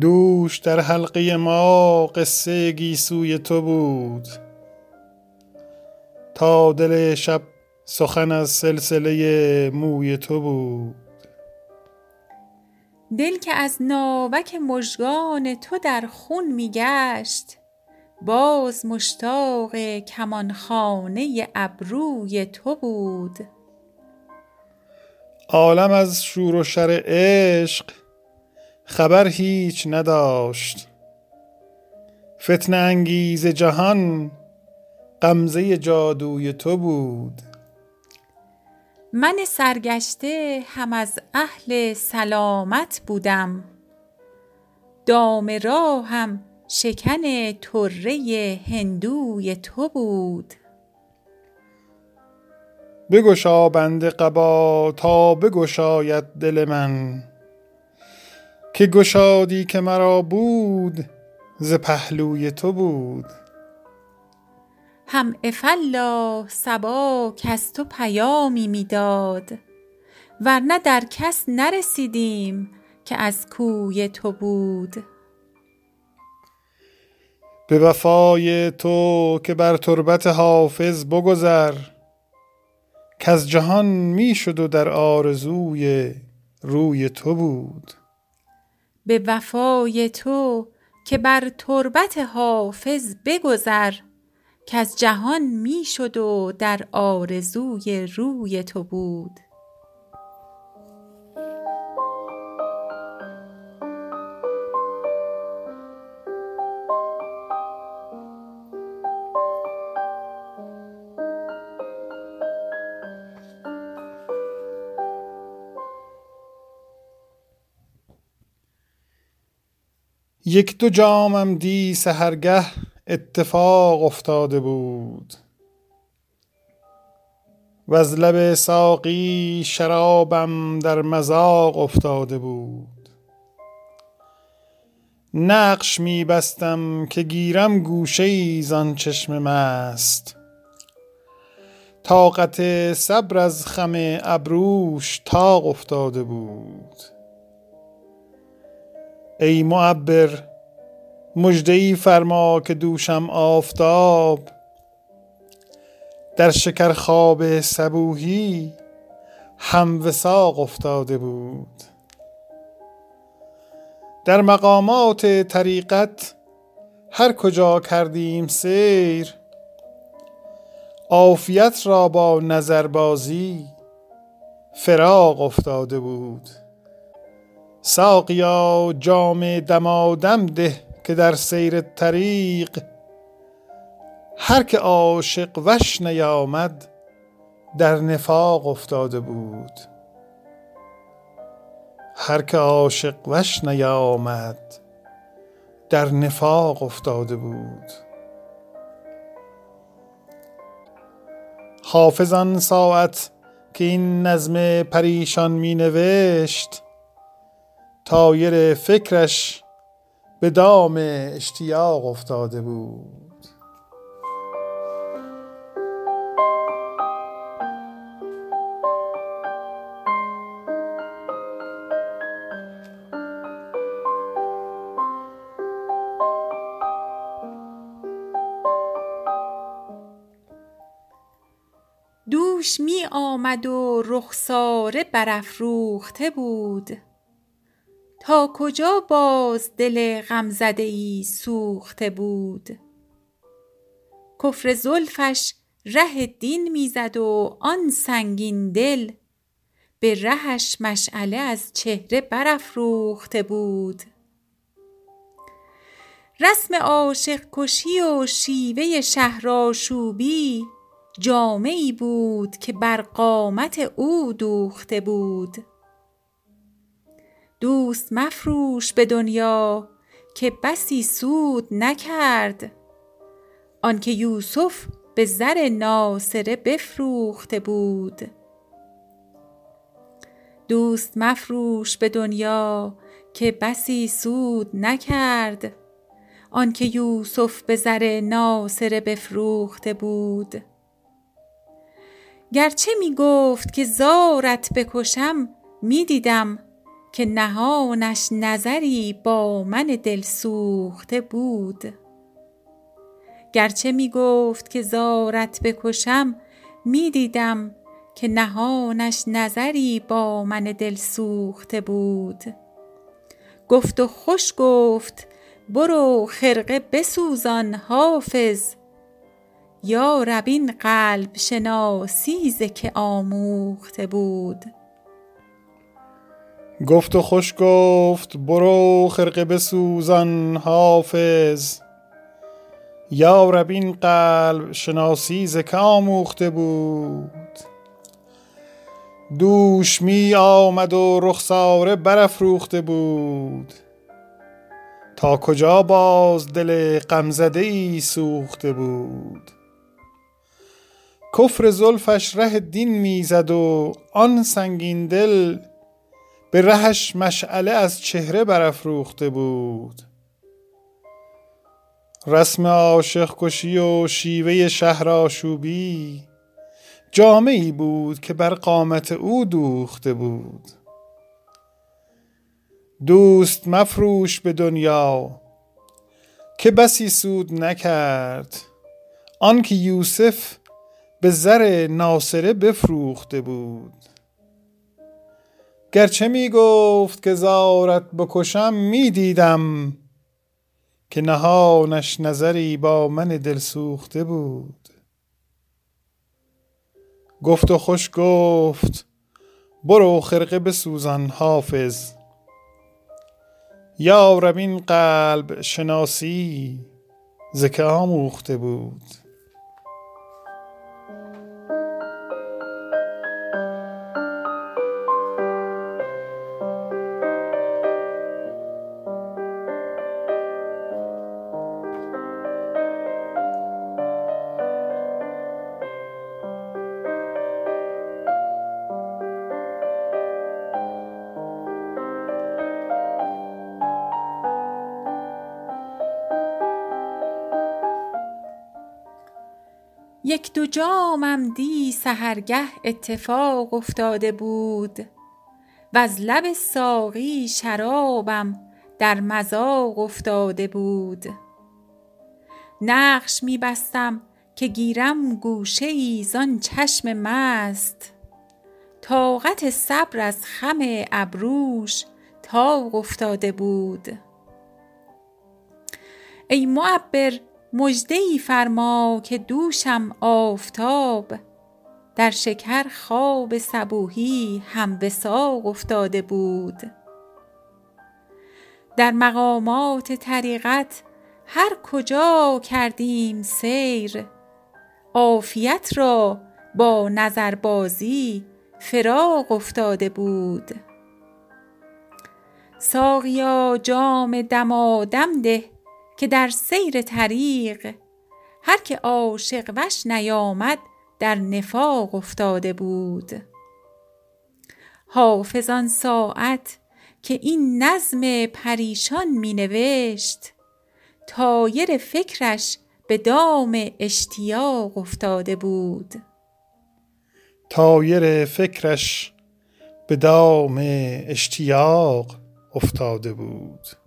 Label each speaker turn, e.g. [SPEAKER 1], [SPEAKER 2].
[SPEAKER 1] دوش در حلقه ما قصه گیسوی تو بود. تا دل شب سخن از سلسله موی تو بود.
[SPEAKER 2] دل که از ناوک مژگان تو در خون میگشت باز مشتاق کمانخانه ابروی تو بود.
[SPEAKER 1] عالم از شور و شر عشق خبر هیچ نداشت. فتنه انگیز جهان غمزه جادوی تو بود.
[SPEAKER 2] من سرگشته هم از اهل سلامت بودم. دام راهم شکن طره هندوی تو بود.
[SPEAKER 1] بگشا بند قبا تا بگشاید دل من. که گشادی که مرا بود ز پهلوی تو بود.
[SPEAKER 2] هم عفاالله صبا کز تو پیامی می‌داد ورنه در کس نرسیدیم که از کوی تو بود.
[SPEAKER 1] به وفای تو که بر تربت حافظ بگذر کز جهان می شد و در آرزوی روی تو بود.
[SPEAKER 2] به وفای تو که بر تربت حافظ بگذر کز جهان می شد و در آرزوی روی تو بود.
[SPEAKER 1] یک دو جامم دی سحرگه اتفاق افتاده بود. وز لب ساقی شرابم در مذاق افتاده بود. نقش می بستم که گیرم گوشه ای زان چشم مست. طاقت صبر از خم ابروش طاق افتاده بود. ای معبر مژده ای فرما که دوشم آفتاب. در شکر خواب صبوحی هم وثاق افتاده بود. در مقامات طریقت هر کجا کردیم سیر عافیت را با نظربازی فراق افتاده بود. ساقیا جام دمادم ده که در سیر طریق. هر که عاشق وش نیامد در نفاق افتاده بود. هر که عاشق وش نیامد در نفاق افتاده بود. حافظ آن ساعت که این نظم پریشان می نوشت طایر فکرش به دام اشتیاق افتاده بود.
[SPEAKER 2] دوش می آمد و رخساره برافروخته بود. تا کجا باز دل غم زده ای سوخته بود؟ کفر زلفش ره دین می زد و آن سنگین دل به رهش مشعله از چهره برافروخته بود. رسم عاشق کشی و شیوه شهرآشوبی جامه ای بود که بر قامت او دوخته بود. دوست مفروش به دنیا که بسی سود نکرد. آنکه یوسف به زر ناصره بفروخته بود. دوست مفروش به دنیا که بسی سود نکرد. آنکه یوسف به زر ناصره بفروخته بود. گرچه می گفت که زارت بکشم می دیدم که نهانش نظری با من دل سوخته بود. گرچه می گفت که زارت بکشم می دیدم که نهانش نظری با من دل سوخته بود. گفت و خوش گفت برو خرقه بسوزان حافظ. یا ربین قلب شناسیز که آموخته بود.
[SPEAKER 1] گفت و خوش گفت برو خرقه بسوزان حافظ. یا ربین قلب شناسیز که آموخته بود. دوش می آمد و رخساره برافروخته بود. تا کجا باز دل غمزده ای سوخته بود؟ کفر زلفش ره دین می‌زد و آن سنگین دل به رهش مشعله از چهره برافروخته بود. رسم عاشق کشی و شیوه شهر آشوبی جامعی بود که بر قامت او دوخته بود. دوست مفروش به دنیا که بسی سود نکرد. آنکه یوسف به زر ناصره بفروخته بود. گرچه می گفت که زارت بکشم می دیدم که نهانش نظری با من دل سوخته بود. گفت و خوش گفت برو خرقه بسوزان حافظ. یا ربین قلب شناسی زکه آموخته بود.
[SPEAKER 2] یک دو جامم دی سحرگه اتفاق افتاده بود. و از لب ساقی شرابم در مذاق افتاده بود. نقش می بستم که گیرم گوشه ای زان چشم مست. طاقت صبر از خم ابروش تاق افتاده بود. ای معبر مژده ای فرما که دوشم آفتاب. در شکر خواب صبوحی هم وثاق افتاده بود. در مقامات طریقت هر کجا کردیم سیر. عافیت را با نظربازی فراق افتاده بود. ساقیا جام دمادم ده که در سیر طریق هر که عاشق وش نیامد در نفاق افتاده بود. حافظ آن ساعت که این نظم پریشان می نوشت طایر فکرش به دام اشتیاق افتاده بود.
[SPEAKER 1] طایر فکرش به دام اشتیاق افتاده بود.